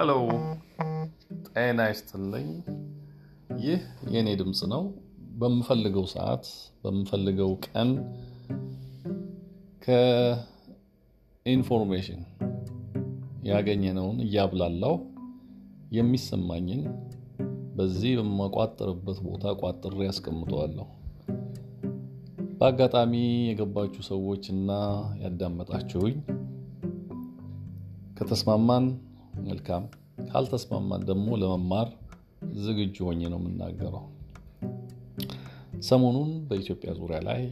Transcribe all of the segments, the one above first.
hello ጤና ይስጥልኝ። ይህ የእኔ ድምፅ ነው። በምፈልገው ሰዓት በምፈልገው ቀን ከ information ያገኘነውን እያብላላው የሚሰማኝን በዚህ በምቋጥርበት ቦታ ቋጥሬ ያስቀምጠዋለሁ። በአጋጣሚ የገባችሁ ሰዎች እና ያዳመጣችሁኝ ከተስማማን መልካም፣ ካልተስማማን ደግሞ ለመማር ዝግጁ ሆኜ ነው የምናገረው። ሰሞኑን በኢትዮጵያ ዙሪያ ላይ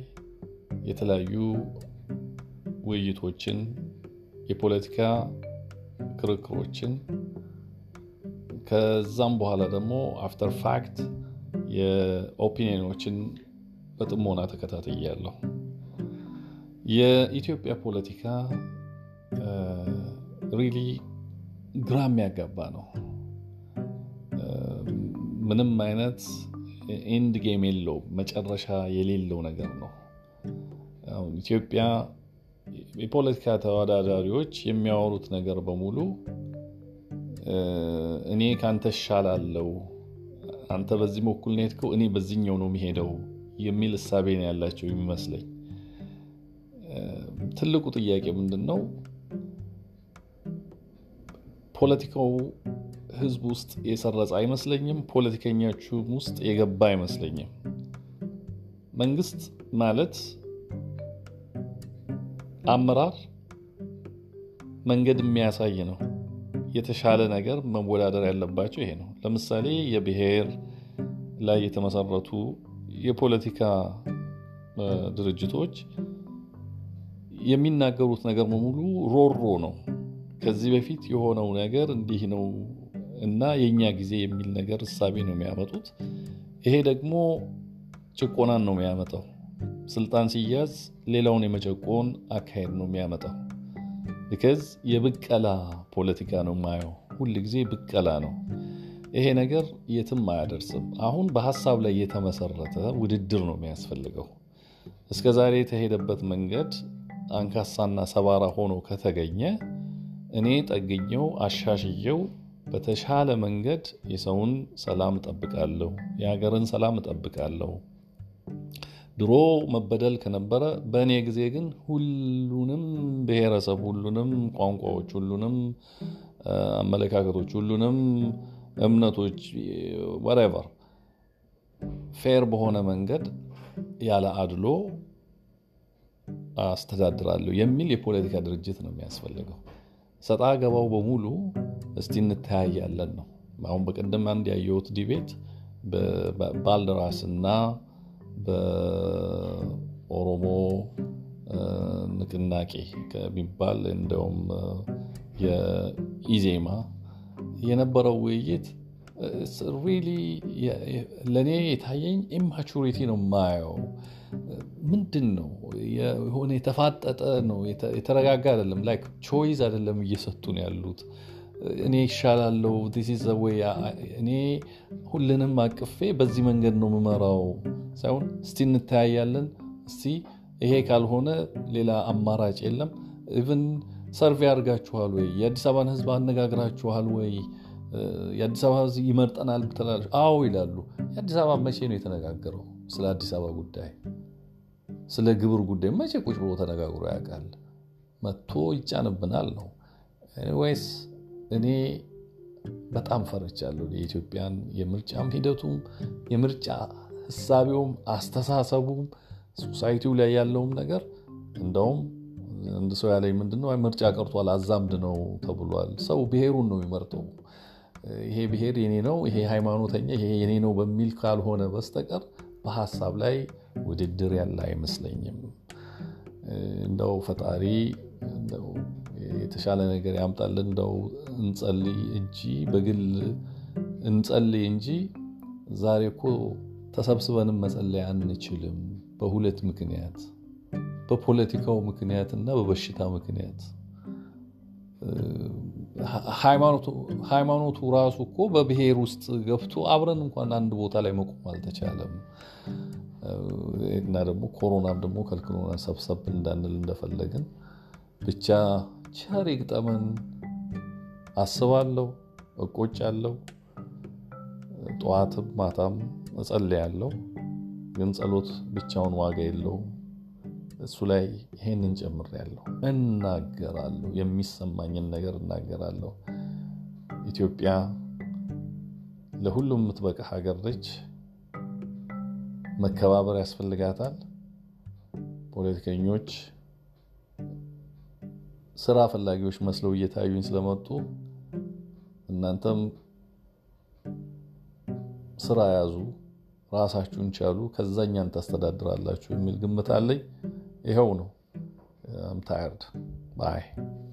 የተለያዩ ውይይቶችን፣ የፖለቲካ ክርክሮችን ከዛም በኋላ ደግሞ after fact የ opinion ኦችን በጥሞና ተከታትያለሁ። የኢትዮጵያ ፖለቲካ really ግራ የሚያጋባ ነው። ምንም አይነት end game የለውም፣ መጨረሻ የሌለው ነገር ነው። ኢትዮጵያ የፖለቲካ ተወዳዳሪዎች የሚያወሩት ነገር በሙሉ እኔ ከአንተ እሻላለሁ፣ አንተ በዚህ በኩል ነው የሄድከው፣ እኔ በዚህኛው ነው የሚሄደው የሚል እሳቤ ያላቸው የሚመስለኝ። ትልቁ ጥያቄ ምንድን ነው? ፖለቲካው ህዝብ ውስጥ የሰረጸ አይመስለኝም። ፖለቲከኞቹም ውስጥ የገባ አይመስለኝም። መንግስት ማለት አመራር መንገድ የሚያሳይ ነው። የተሻለ ነገር መወዳደር ያለባቸው ይሄ ነው። ለምሳሌ የብሔር ላይ የተመሰረቱ የፖለቲካ ድርጅቶች የሚናገሩት ነገር በሙሉ ሮሮ ነው። ከዚህ በፊት የሆነው ነገር እንዲህ ነው እና የእኛ ጊዜ የሚል ነገር እሳቤ ነው የሚያመጡት። ይሄ ደግሞ ጭቆናን ነው የሚያመጣው። ስልጣን ሲያዝ ሌላውን የመጨቆን አካሄድ ነው የሚያመጣው። ቢከዝ የብቀላ ፖለቲካ ነው የማየው። ሁል ጊዜ ብቀላ ነው። ይሄ ነገር የትም አያደርስም። አሁን በሀሳብ ላይ የተመሰረተ ውድድር ነው የሚያስፈልገው። እስከ ዛሬ የተሄደበት መንገድ አንካሳና ሰባራ ሆኖ ከተገኘ እኔ ጠግኘው አሻሽየው በተሻለ መንገድ የሰውን ሰላም እጠብቃለሁ፣ የሀገርን ሰላም እጠብቃለሁ። ድሮ መበደል ከነበረ በእኔ ጊዜ ግን ሁሉንም ብሔረሰብ፣ ሁሉንም ቋንቋዎች፣ ሁሉንም አመለካከቶች፣ ሁሉንም እምነቶች whatever fair በሆነ መንገድ ያለ አድሎ አስተዳድራለሁ የሚል የፖለቲካ ድርጅት ነው የሚያስፈልገው። ሰጣ ገባው በሙሉ እስቲ እንተያያለን ነው። አሁን በቀደም አንድ ያየሁት debate በባልደራስ እና በኦሮሞ ንቅናቄ ከሚባል እንደውም የኢዜማ የነበረው ውይይት really ለእኔ የታየኝ immaturity ነው የማየው። ምንድን ነው የሆነ የተፋጠጠ ነው፣ የተረጋጋ አይደለም። like choice አይደለም እየሰጡ ነው ያሉት። እኔ እሻላለው ወይ እኔ ሁልንም አቅፌ በዚህ መንገድ ነው የምመራው ሳይሆን እስቲ እንተያያለን፣ እስቲ ይሄ ካልሆነ ሌላ አማራጭ የለም። even survey አድርጋችኋል ወይ? የአዲስ አበባን ሕዝብ አነጋግራችኋል ወይ? የአዲስ አበባ ሕዝብ ይመርጠናል ትላላችሁ? አዎ ይላሉ። የአዲስ አበባ መቼ ነው የተነጋገረው? ስለ አዲስ አበባ ጉዳይ፣ ስለ ግብር ጉዳይ መቼ ቁጭ ብሎ ተነጋግሮ ያውቃል? መጥቶ ይጫንብናል ነው ወይስ? እኔ በጣም ፈርቻለሁ። የኢትዮጵያን የምርጫም ሂደቱም የምርጫ ህሳቤውም አስተሳሰቡም ሶሳይቲው ላይ ያለውም ነገር እንደውም አንድ ሰው ያለኝ ምንድነው ምርጫ ቀርቷል፣ አዛምድ ነው ተብሏል። ሰው ብሔሩን ነው የሚመርጠው። ይሄ ብሔር የኔ ነው፣ ይሄ ሃይማኖተኛ ይሄ የኔ ነው በሚል ካልሆነ በስተቀር በሀሳብ ላይ ውድድር ያለ አይመስለኝም። እንደው ፈጣሪ የተሻለ ነገር ያምጣልን። እንደው እንጸልይ እንጂ በግል እንጸልይ እንጂ ዛሬ እኮ ተሰብስበንም መጸለይ አንችልም። በሁለት ምክንያት በፖለቲካው ምክንያት እና በበሽታ ምክንያት። ሃይማኖቱ ራሱ እኮ በብሔር ውስጥ ገብቶ አብረን እንኳን አንድ ቦታ ላይ መቆም አልተቻለም። እና ደግሞ ኮሮናም ደግሞ ከልክሎናል ሰብሰብ እንዳንል እንደፈለግን ብቻ ቸር ይግጠመን አስባለሁ። እቆጫለሁ። ጠዋትም ማታም እጸልያለሁ። ግን ጸሎት ብቻውን ዋጋ የለውም። እሱ ላይ ይሄንን ጨምሬያለሁ። እናገራለሁ፣ የሚሰማኝን ነገር እናገራለሁ። ኢትዮጵያ ለሁሉም የምትበቃ ሀገር ነች። መከባበር ያስፈልጋታል። ፖለቲከኞች ስራ ፈላጊዎች መስለው እየታዩኝ ስለመጡ እናንተም ስራ ያዙ፣ ራሳችሁን ቻሉ፣ ከዛኛን ታስተዳድራላችሁ የሚል ግምት አለኝ። Jeho uno. Er, I'm tired. Bye.